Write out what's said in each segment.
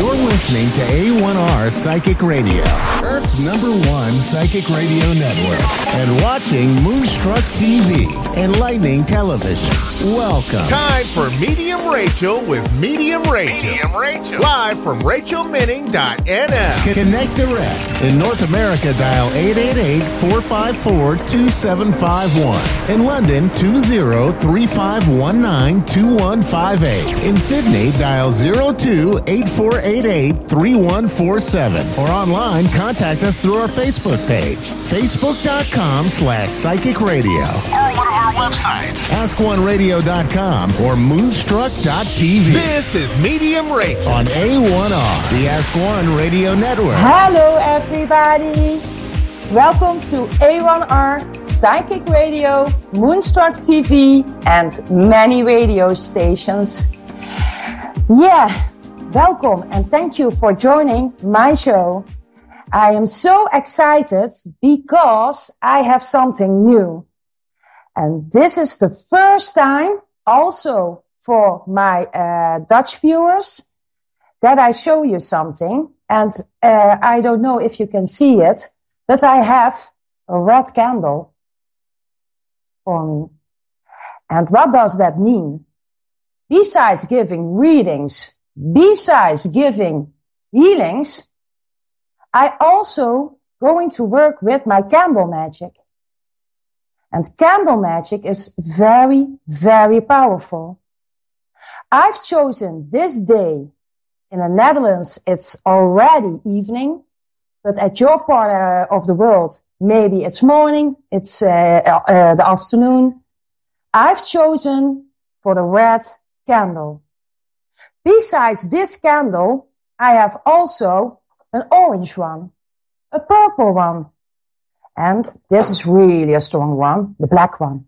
You're listening to A1R Psychic Radio, Earth's number one psychic radio network, and watching Moonstruck TV, and Lightning Television. Welcome. Time for Medium Rachel with Medium Rachel. Medium Rachel. Live from rachelminning.nl. Connect direct. In North America, dial 888-454-2751. In London, 20-3519-2158. In Sydney, dial 02-8488-3147. Or online, contact us through our Facebook page, facebook.com slash psychic radio. Or one of our websites. AskOneRadio.com or Moonstruck.tv. This is Medium Rachel. On A1R, the Ask One Radio Network. Hello, everybody. Welcome to A1R Psychic Radio, Moonstruck TV, and many radio stations. Yeah, welcome and thank you for joining my show. I am so excited because I have something new. And this is the first time also for my uh, Dutch viewers that I show you something. And uh, I don't know if you can see it, but I have a red candle for me. And what does that mean? Besides giving readings, besides giving healings, I also going to work with my candle magic. And candle magic is very, very powerful. I've chosen this day in the Netherlands. It's already evening, but at your part uh, of the world, maybe it's morning, it's uh, uh, the afternoon. I've chosen for the red candle. Besides this candle, I have also an orange one, a purple one, and this is really a strong one, the black one.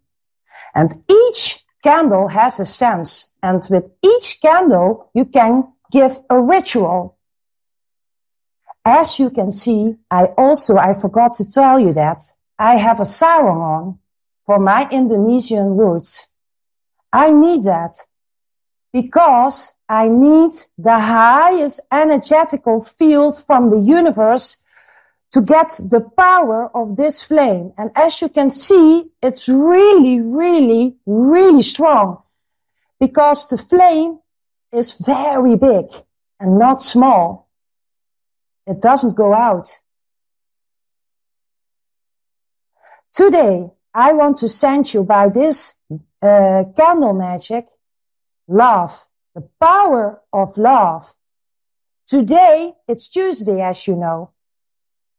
And each candle has a sense, and with each candle, you can give a ritual. As you can see, I also, I forgot to tell you that, I have a sarong on for my Indonesian roots. I need that because I need the highest energetical field from the universe to get the power of this flame. And as you can see, it's really, really, really strong because the flame is very big and not small. It doesn't go out. Today, I want to send you by this uh, candle magic love, the power of love. Today, it's Tuesday, as you know.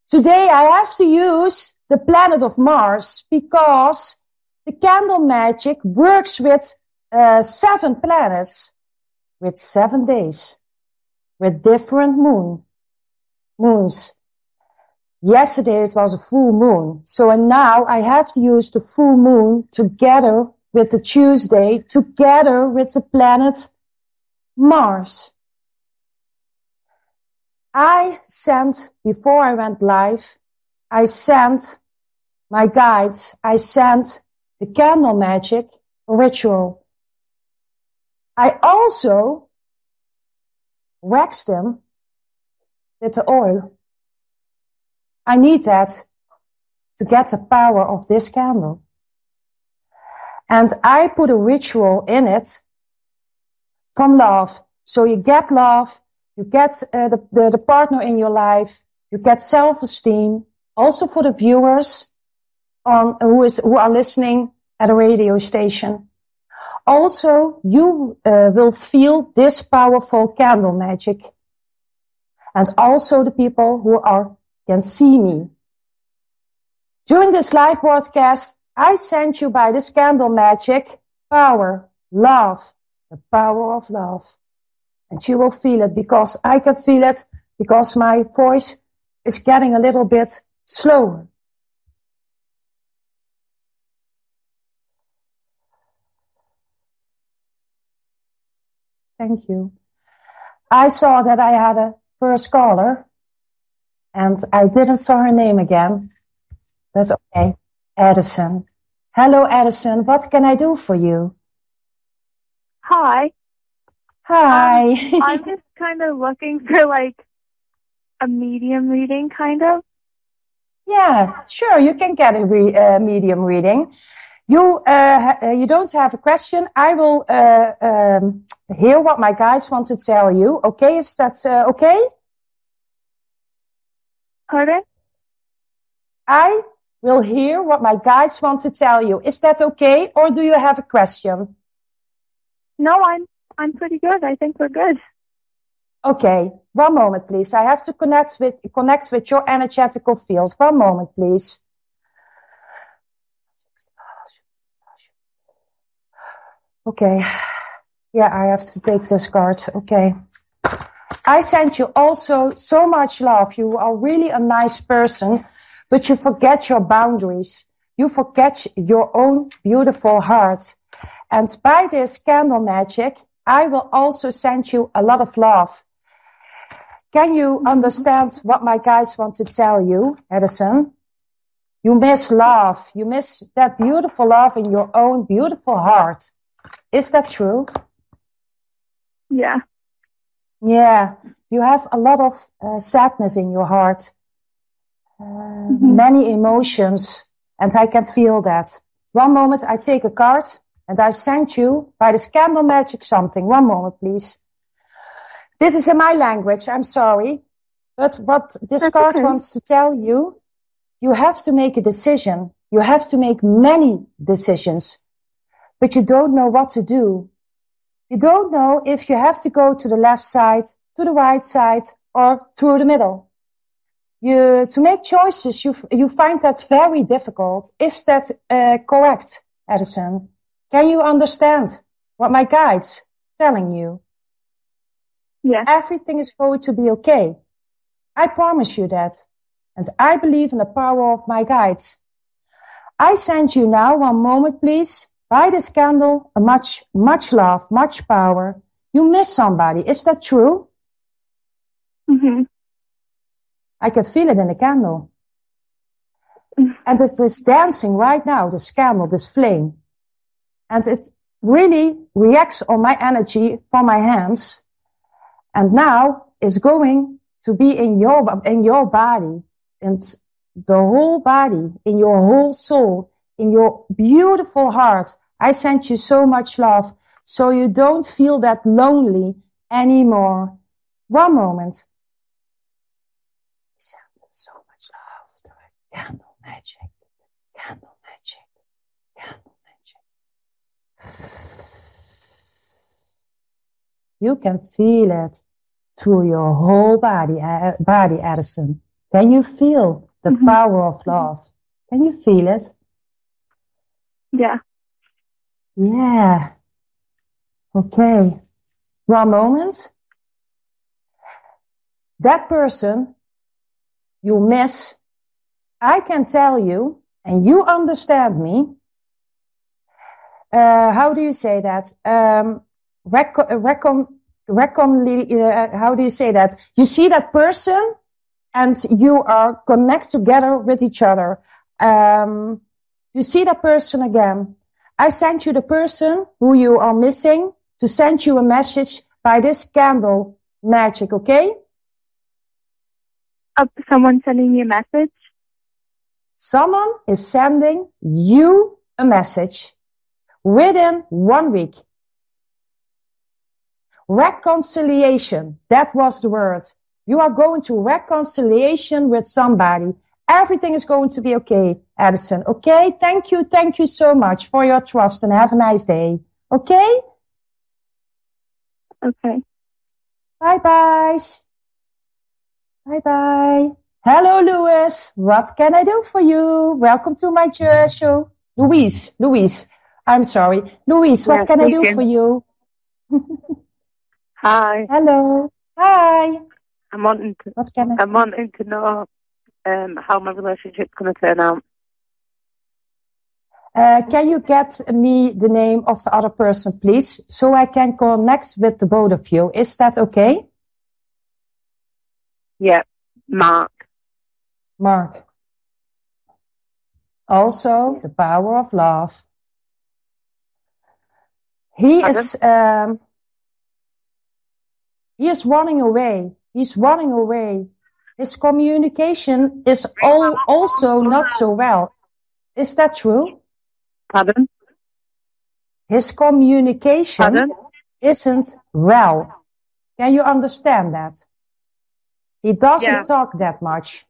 Today, I have to use the planet of Mars because the candle magic works with uh, seven planets, with seven days, with different moon, moons. Yesterday it was a full moon. So and now I have to use the full moon together with the Tuesday, together with the planet Mars. I sent, before I went live, I sent my guides, I sent the candle magic ritual. I also waxed them with the oil. I need that to get the power of this candle. And I put a ritual in it from love. So you get love, you get uh, the, the, the partner in your life, you get self-esteem. Also for the viewers on who is who are listening at a radio station. Also, you uh, will feel this powerful candle magic, and also the people who are can see me. During this live broadcast, I send you by this candle magic power, love, the power of love. And you will feel it because I can feel it because my voice is getting a little bit slower. Thank you. I saw that I had a first caller and I didn't saw her name again. That's okay. Edison. Hello, Edison. What can I do for you? Hi. Hi. Um, I'm just kind of looking for like a medium reading, kind of. Yeah, sure. You can get a re- uh, medium reading. You uh, ha- uh, you don't have a question. I will uh, um, hear what my guides want to tell you. Okay, is that uh, okay? Pardon? I will hear what my guides want to tell you. Is that okay, or do you have a question? No, I'm I'm pretty good. I think we're good. Okay, one moment, please. I have to connect with connect with your energetical field. One moment, please. Okay. Yeah, I have to take this card. Okay. I send you also so much love. You are really a nice person, but you forget your boundaries. You forget your own beautiful heart. And by this candle magic, I will also send you a lot of love. Can you understand what my guides want to tell you, Edison? You miss love. You miss that beautiful love in your own beautiful heart. Is that true? Yeah. Yeah. You have a lot of uh, sadness in your heart. Mhm. Many emotions. And I can feel that. One moment I take a card and I send you by this candle magic something. One moment, please. This is in my language. I'm sorry. But what this That's card okay. wants to tell you, you have to make a decision. You have to make many decisions, but you don't know what to do. You don't know if you have to go to the left side, to the right side, or through the middle. You, to make choices, you, you find that very difficult. Is that uh, correct, Edison? Can you understand what my guides telling you? Yeah. Everything is going to be okay. I promise you that. And I believe in the power of my guides. I send you now one moment, please. By this candle, a much, much love, much power. You miss somebody. Is that true? Mhm. I can feel it in the candle. Mm. And it is dancing right now, this candle, this flame. And it really reacts on my energy from my hands. And now it's going to be in your, in your body and the whole body, in your whole soul, in your beautiful heart. I send you so much love so you don't feel that lonely anymore. One moment. Send so much love through candle magic, candle magic, candle magic. You can feel it through your whole body, uh, body, Addison. Can you feel the Mhm. power of love? Can you feel it? Yeah. Yeah. Okay. One moment. That person you miss, I can tell you, and you understand me. Uh, how do you say that? Um, recon, recon, recon, uh, how do you say that? You see that person and you are connect together with each other. Um, you see that person again. I sent you the person who you are missing to send you a message by this candle magic, okay? Uh, someone sending me a message. Someone is sending you a message within one week. Reconciliation. That was the word. You are going to reconciliation with somebody. Everything is going to be okay, Addison. Okay? Thank you. Thank you so much for your trust and have a nice day. Okay? Okay. Bye bye. Bye bye. Hello, Louis. What can I do for you? Welcome to my show. Louise, Louise. I'm sorry. Louise, what Yeah, can I do for you? Hi. Hello. Hi. I'm wanting to. What can I? I'm wanting to know um, how my relationship's going to turn out. Uh, can you get me the name of the other person, please, so I can connect with the both of you? Is that okay, Yeah. Mark. Mark? Also, the power of love. He is. Um, He is running away. He's running away. His communication is all, also not so well. Is that true? Pardon? His communication Pardon? isn't well. Can you understand that? He doesn't Yeah. talk that much.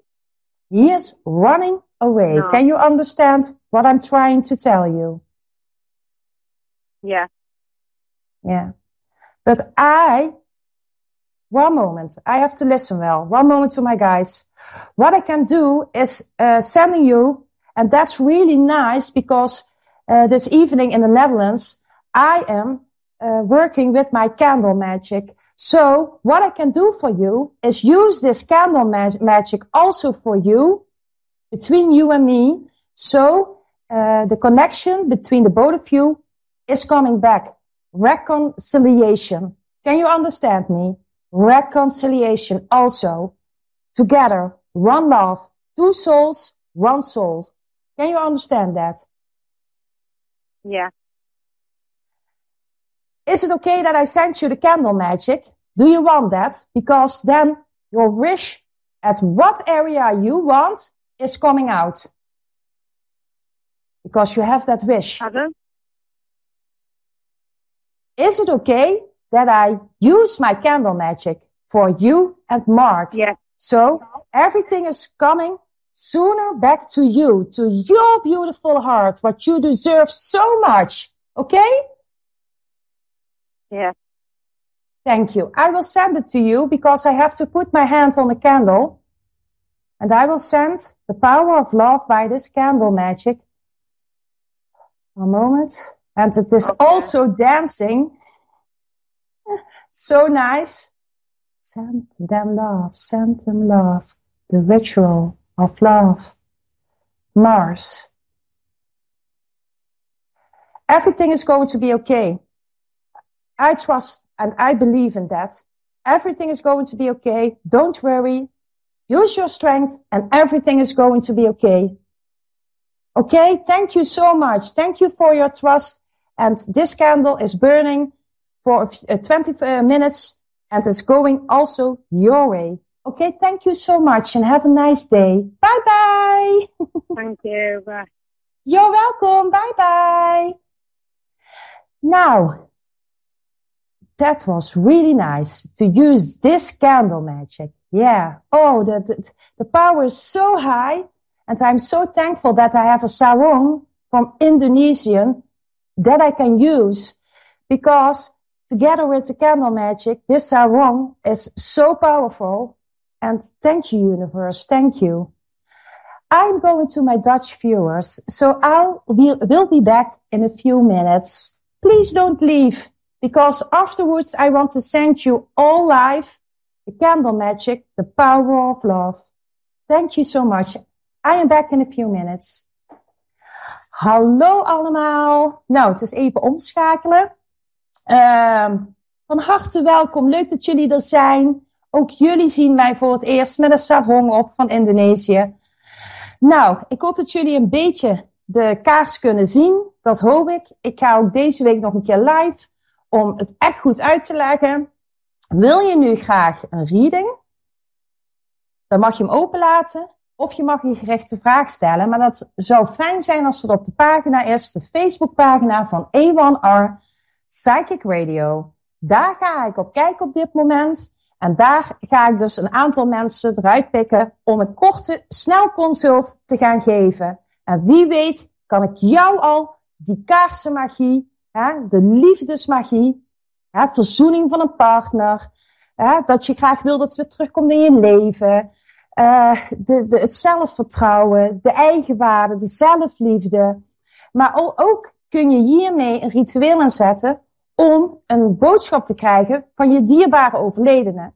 He is running away. No. Can you understand what I'm trying to tell you? Yeah. Yeah. But I, one moment, I have to listen well. One moment to my guides. What I can do is uh, sending you, and that's really nice because uh, this evening in the Netherlands, I am uh, working with my candle magic. So what I can do for you is use this candle mag- magic also for you, between you and me. So uh, the connection between the both of you is coming back. Reconciliation. Can you understand me? Reconciliation also. Together, one love, two souls, one soul. Can you understand that? Yeah. Is it okay that I send you the candle magic? Do you want that? Because then your wish at what area you want is coming out. Because you have that wish. Pardon? Is it okay that I use my candle magic for you and Mark? Yeah. So everything is coming sooner back to you, to your beautiful heart, what you deserve so much. Okay? Yeah. Thank you. I will send it to you because I have to put my hand on the candle. And I will send the power of love by this candle magic. One moment. And it is Okay. also dancing. So nice. Send them love. Send them love. The ritual of love. Mars. Everything is going to be okay. I trust and I believe in that. Everything is going to be okay. Don't worry. Use your strength and everything is going to be okay. Okay. Thank you so much. Thank you for your trust. And this candle is burning for uh, 20 uh, minutes and it's going also your way. Okay. Thank you so much and have a nice day. Bye bye. Thank you. Bye. You're welcome. Bye bye. Now, that was really nice to use this candle magic. Yeah. Oh, the, the, the power is so high. And I'm so thankful that I have a sarong from Indonesian that I can use because together with the candle magic, this sarong is so powerful. And thank you, universe. Thank you. I'm going to my Dutch viewers, so I'll will, will be back in a few minutes. Please don't leave because afterwards I want to send you all live the candle magic, the power of love. Thank you so much. I am back in a few minutes. Hallo allemaal. Nou, het is even omschakelen. Ehm, van harte welkom. Leuk dat jullie er zijn. Ook jullie zien mij voor het eerst met een sarong op van Indonesië. Nou, ik hoop dat jullie een beetje de kaars kunnen zien. Dat hoop ik. Ik ga ook deze week nog een keer live om het echt goed uit te leggen. Wil je nu graag een reading? Dan mag je hem openlaten. Of je mag je gerichte vraag stellen. Maar dat zou fijn zijn als het op de pagina is. De Facebookpagina van A1R Psychic Radio. Daar ga ik op kijken op dit moment. En daar ga ik dus een aantal mensen eruit pikken om een korte snelconsult te gaan geven. En wie weet kan ik jou al die kaarsenmagie, de liefdesmagie, hè, verzoening van een partner, hè, dat je graag wil dat het weer terugkomt in je leven, eh, de, het zelfvertrouwen, de eigenwaarde, de zelfliefde. Maar ook kun je hiermee een ritueel inzetten om een boodschap te krijgen van je dierbare overledene.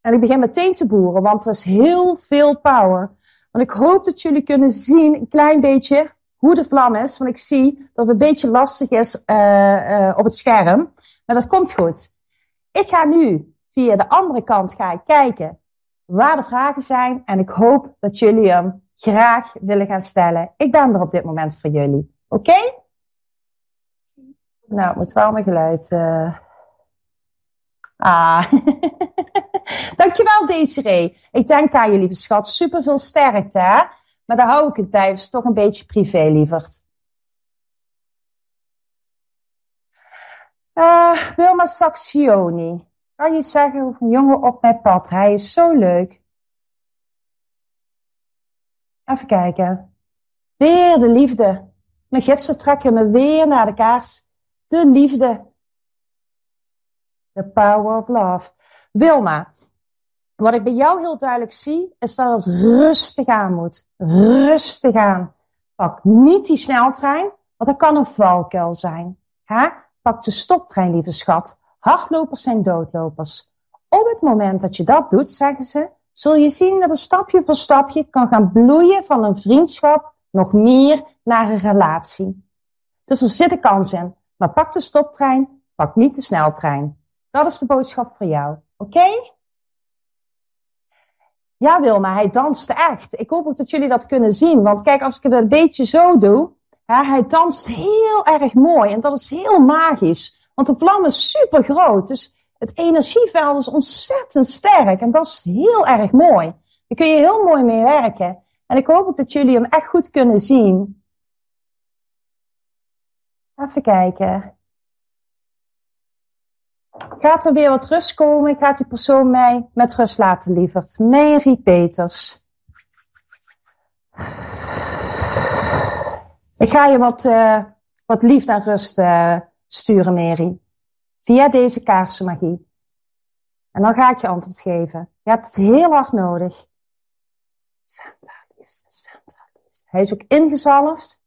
En ik begin meteen te boeren, want er is heel veel power. Want ik hoop dat jullie kunnen zien een klein beetje hoe de vlam is. Want ik zie dat het een beetje lastig is uh, uh, op het scherm. Maar dat komt goed. Ik ga nu via de andere kant ga ik kijken waar de vragen zijn. En ik hoop dat jullie hem graag willen gaan stellen. Ik ben er op dit moment voor jullie. Oké? Nou, moet wel mijn geluid. Uh... Ah, dankjewel Desiree. Ik denk aan lieve schat. Super veel sterkte, hè? Maar daar hou ik het bij. Het is toch een beetje privé, lieverd. Uh, Wilma Saxioni. Kan je zeggen over een jongen op mijn pad? Hij is zo leuk. Even kijken. Weer de liefde. Mijn gidsen trekken me weer naar de kaars. De liefde. The power of love. Wilma, wat ik bij jou heel duidelijk zie, is dat het rustig aan moet. Rustig aan. Pak niet die sneltrein, want dat kan een valkuil zijn. Pak de stoptrein, lieve schat. Hardlopers zijn doodlopers. Op het moment dat je dat doet, zeggen ze, zul je zien dat een stapje voor stapje kan gaan bloeien van een vriendschap nog meer naar een relatie. Dus er zit een kans in. Maar pak de stoptrein, pak niet de sneltrein. Dat is de boodschap voor jou. Oké? Ja, Wilma, hij danste echt. Ik hoop ook dat jullie dat kunnen zien. Want kijk, als ik het een beetje zo doe, hè, hij danst heel erg mooi. En dat is heel magisch. Want de vlam is super groot. Dus het energieveld is ontzettend sterk. En dat is heel erg mooi. Daar kun je heel mooi mee werken. En ik hoop ook dat jullie hem echt goed kunnen zien. Even kijken. Gaat er weer wat rust komen? Gaat die persoon mij met rust laten, lieverd? Mary Peters. Ik ga je wat, uh, wat liefde en rust uh, sturen, Mary. Via deze kaarsenmagie. En dan ga ik je antwoord geven. Je hebt het heel hard nodig. Santa liefde, Santa liefde. Hij is ook ingezalfd.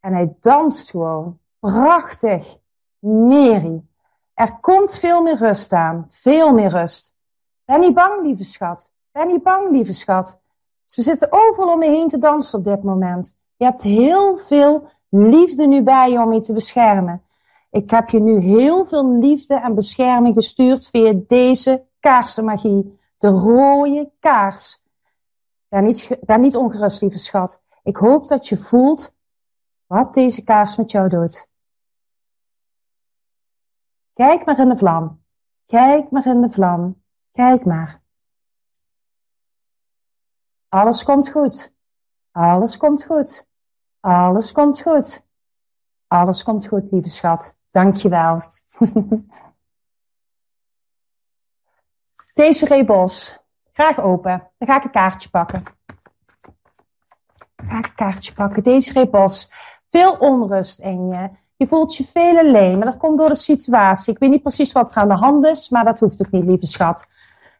En hij danst gewoon. Prachtig. Mary. Er komt veel meer rust aan. Veel meer rust. Ben niet bang, lieve schat. Ben niet bang, lieve schat. Ze zitten overal om je heen te dansen op dit moment. Je hebt heel veel liefde nu bij je om je te beschermen. Ik heb je nu heel veel liefde en bescherming gestuurd via deze kaarsenmagie. De rode kaars. Ben niet, ben niet ongerust, lieve schat. Ik hoop dat je voelt wat deze kaars met jou doet. Kijk maar in de vlam. Kijk maar in de vlam. Kijk maar. Alles komt goed. Alles komt goed. Alles komt goed. Alles komt goed, lieve schat. Dankjewel. Deze rebos. Graag open. Dan ga ik een kaartje pakken. Ga ik een kaartje pakken. Deze rebos. Veel onrust in je. Je voelt je veel alleen, maar dat komt door de situatie. Ik weet niet precies wat er aan de hand is, maar dat hoeft ook niet, lieve schat.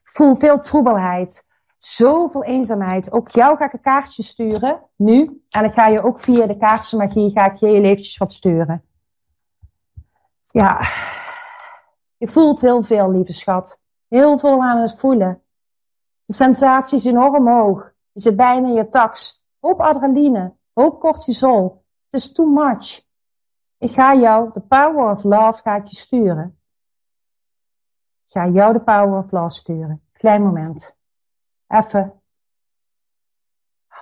Ik voel veel troebelheid, zoveel eenzaamheid. Ook jou ga ik een kaartje sturen, nu. En ik ga je ook via de kaarsenmagie, ga ik je heel eventjes wat sturen. Ja, je voelt heel veel, lieve schat. Heel veel aan het voelen. De sensatie is enorm hoog. Je zit bijna in je tax. Hoop adrenaline, hoop cortisol. Het is too much. Ik ga jou de power of love ga ik je sturen. Ik ga jou de power of love sturen. Klein moment. Even.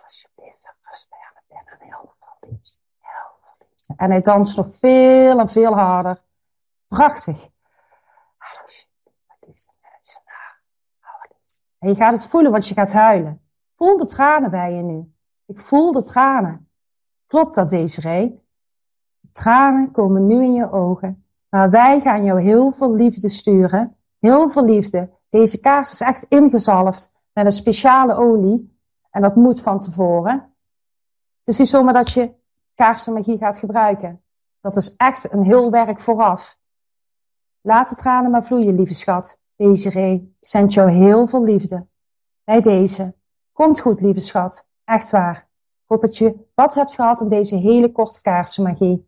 Alsjeblieft, rust bij aan de binnen. Heel veel liefde. Heel veel liefde. En hij danst nog veel en veel harder. Prachtig. En je gaat het voelen, want je gaat huilen. Voel de tranen bij je nu. Ik voel de tranen. Klopt dat, Desiree? Tranen komen nu in je ogen. Maar wij gaan jou heel veel liefde sturen. Heel veel liefde. Deze kaars is echt ingezalfd met een speciale olie. En dat moet van tevoren. Het is niet zomaar dat je kaarsenmagie gaat gebruiken. Dat is echt een heel werk vooraf. Laat de tranen maar vloeien, lieve schat. Desiree, ik zend jou heel veel liefde. Bij deze. Komt goed, lieve schat. Echt waar. Ik hoop dat je wat hebt gehad in deze hele korte kaarsenmagie.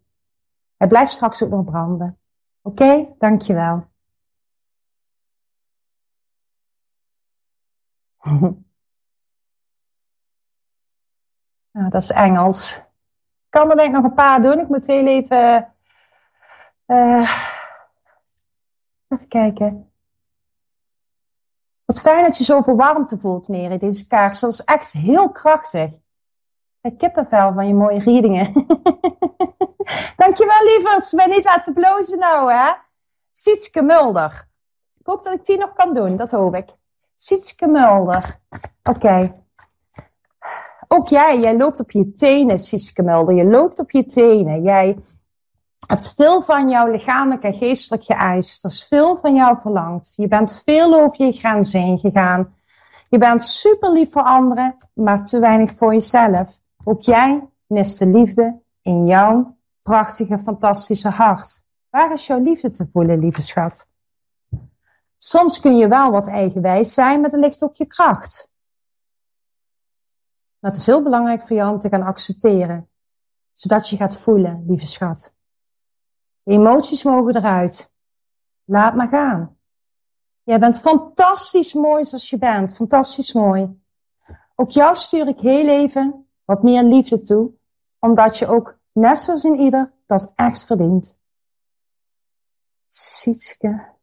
Het blijft straks ook nog branden. Oké, dankjewel. nou, dat is Engels. Ik kan er denk ik nog een paar doen. Ik moet heel even... Uh, even kijken. Wat fijn dat je zoveel warmte voelt, Mary. Deze kaars, dat is echt heel krachtig. Ik kippenvel van je mooie readingen. Dankjewel, lieverd. Ben niet laten blozen nou, hè. Sietske Mulder. Ik hoop dat ik die nog kan doen, dat hoop ik. Sietske Mulder. Oké. Ook jij, jij loopt op je tenen, Sietske Mulder. Je loopt op je tenen. Jij hebt veel van jouw lichamelijk en geestelijk geëist. Er is veel van jou verlangd. Je bent veel over je grenzen heen gegaan. Je bent super lief voor anderen, maar te weinig voor jezelf. Ook jij mist de liefde in jouw prachtige, fantastische hart. Waar is jouw liefde te voelen, lieve schat? Soms kun je wel wat eigenwijs zijn, maar er ligt ook je kracht. Maar het is heel belangrijk voor jou om te gaan accepteren, zodat je gaat voelen, lieve schat. De emoties mogen eruit. Laat maar gaan. Jij bent fantastisch mooi zoals je bent. Fantastisch mooi. Ook jou stuur ik heel even wat meer liefde toe. Omdat je ook, net zoals in ieder, dat echt verdient. Sietske.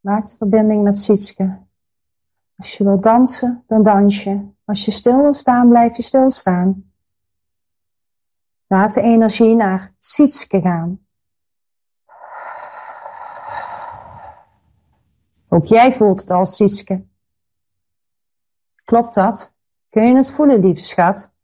Maak de verbinding met Sietske. Als je wil dansen, dan dans je. Als je stil wil staan, blijf je stilstaan. Laat de energie naar Sietske gaan. Ook jij voelt het als Sietske. Klopt dat? Kun je het voelen, lieve schat?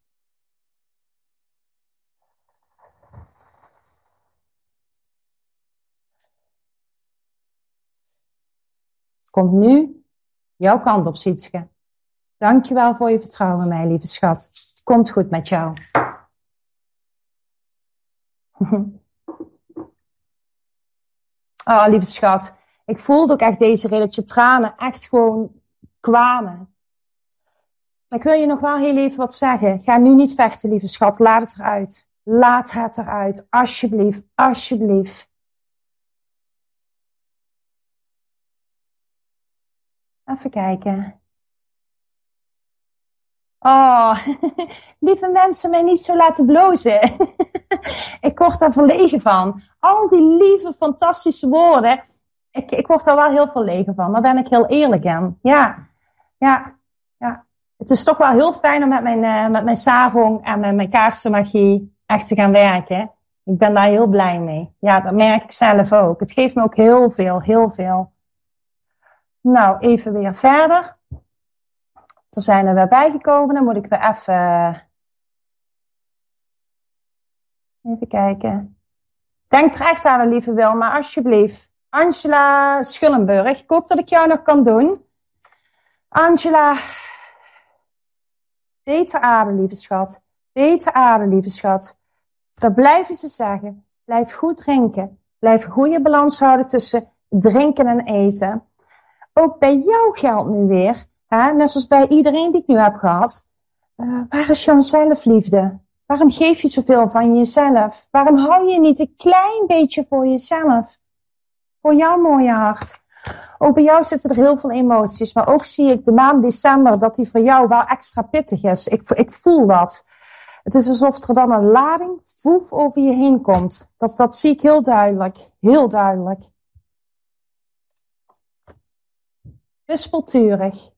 Komt nu jouw kant op, Sietske. Dankjewel voor je vertrouwen in mij, lieve schat. Het komt goed met jou. Ah, oh, lieve schat. Ik voelde ook echt deze reden dat je tranen echt gewoon kwamen. Maar ik wil je nog wel heel even wat zeggen. Ga nu niet vechten, lieve schat. Laat het eruit. Laat het eruit. Alsjeblieft, alsjeblieft. Even kijken. Oh, lieve mensen, mij niet zo laten blozen. ik word daar verlegen van. Al die lieve, fantastische woorden ik, ik word daar wel heel verlegen van. Daar ben ik heel eerlijk in. Ja, ja, ja. Het is toch wel heel fijn om met mijn, uh, met mijn sarong en met mijn kaarsenmagie echt te gaan werken. Ik ben daar heel blij mee. Ja, dat merk ik zelf ook. Het geeft me ook heel veel, heel veel. Nou, even weer verder. Er zijn er weer bijgekomen. Dan moet ik weer even... Even kijken. Denk er echt aan, lieve Wilma, alsjeblieft. Angela Schullenburg. Ik hoop dat ik jou nog kan doen. Angela, beter ademen, lieve schat. Beter ademen, lieve schat. Dat blijven ze zeggen. Blijf goed drinken. Blijf een goede balans houden tussen drinken en eten. Ook bij jou geldt nu weer, hè, net zoals bij iedereen die ik nu heb gehad. Uh, waar is jouw zelfliefde? Waarom geef je zoveel van jezelf? Waarom hou je niet een klein beetje voor jezelf? voor jouw mooie hart. Ook bij jou zitten er heel veel emoties, maar ook zie ik de maand december dat die voor jou wel extra pittig is. Ik, ik voel dat. Het is alsof er dan een lading voef over je heen komt. Dat, dat zie ik heel duidelijk. Heel duidelijk. Wispelturig.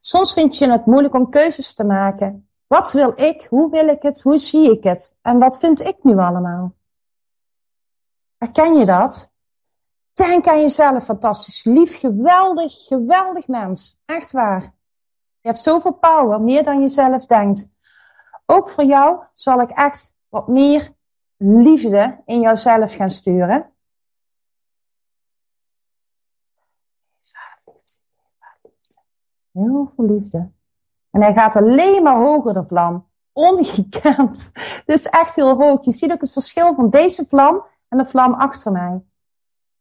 Soms vind je het moeilijk om keuzes te maken. Wat wil ik? Hoe wil ik het? Hoe zie ik het? En wat vind ik nu allemaal? Herken je dat? Denk aan jezelf, fantastisch, lief, geweldig, geweldig mens. Echt waar. Je hebt zoveel power, meer dan je zelf denkt. Ook voor jou zal ik echt wat meer liefde in jouzelf gaan sturen. Heel veel liefde. En hij gaat alleen maar hoger, de vlam. Ongekend. Dus echt heel hoog. Je ziet ook het verschil van deze vlam en de vlam achter mij.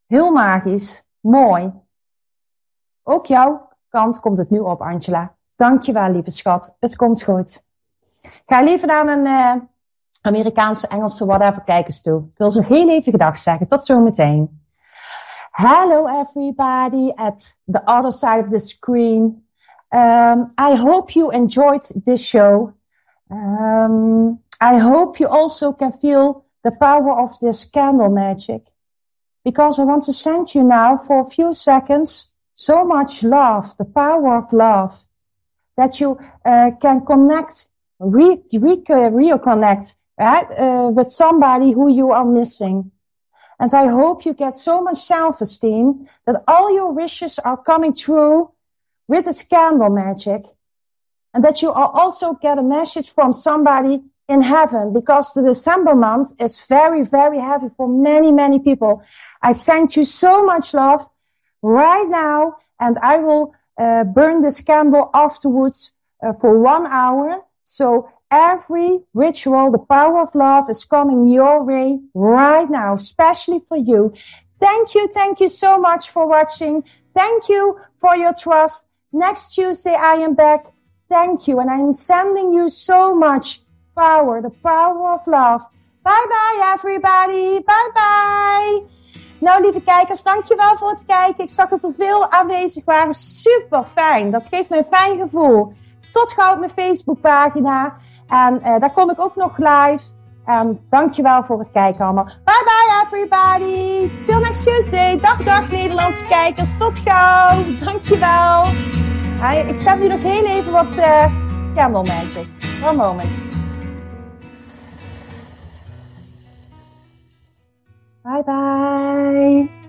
Heel magisch, mooi. Ook jouw kant komt het nu op, Angela. Dankjewel, lieve schat. Het komt goed. Ga liever naar mijn uh, Amerikaanse, Engelse, whatever kijkers toe. Ik wil zo heel even gedag zeggen. Tot zometeen. Hello everybody at the other side of the screen. Um, I hope you enjoyed this show. Um, I hope you also can feel the power of this candle magic. Because I want to send you now for a few seconds so much love, the power of love, that you uh, can connect, re, re, reconnect right, uh, with somebody who you are missing. And I hope you get so much self-esteem that all your wishes are coming true with this candle magic. And that you also get a message from somebody in heaven because the December month is very, very heavy for many, many people. I send you so much love right now and I will uh, burn this candle afterwards uh, for one hour. So every ritual, the power of love is coming your way right now, especially for you. Thank you. Thank you so much for watching. Thank you for your trust. Next Tuesday, I am back. Thank you. And I'm sending you so much power, the power of love. Bye bye everybody. Bye bye. Nou, lieve kijkers, dankjewel voor het kijken. Ik zag dat er veel aanwezig waren. Super fijn. Dat geeft me een fijn gevoel. Tot gauw op mijn Facebookpagina. En uh, daar kom ik ook nog live. En dankjewel voor het kijken allemaal. Bye bye everybody. Till next Tuesday. Dag dag Nederlandse kijkers. Tot gauw. Dankjewel. Ik zet nu nog heel even wat uh, candle magic. One moment. Bye bye.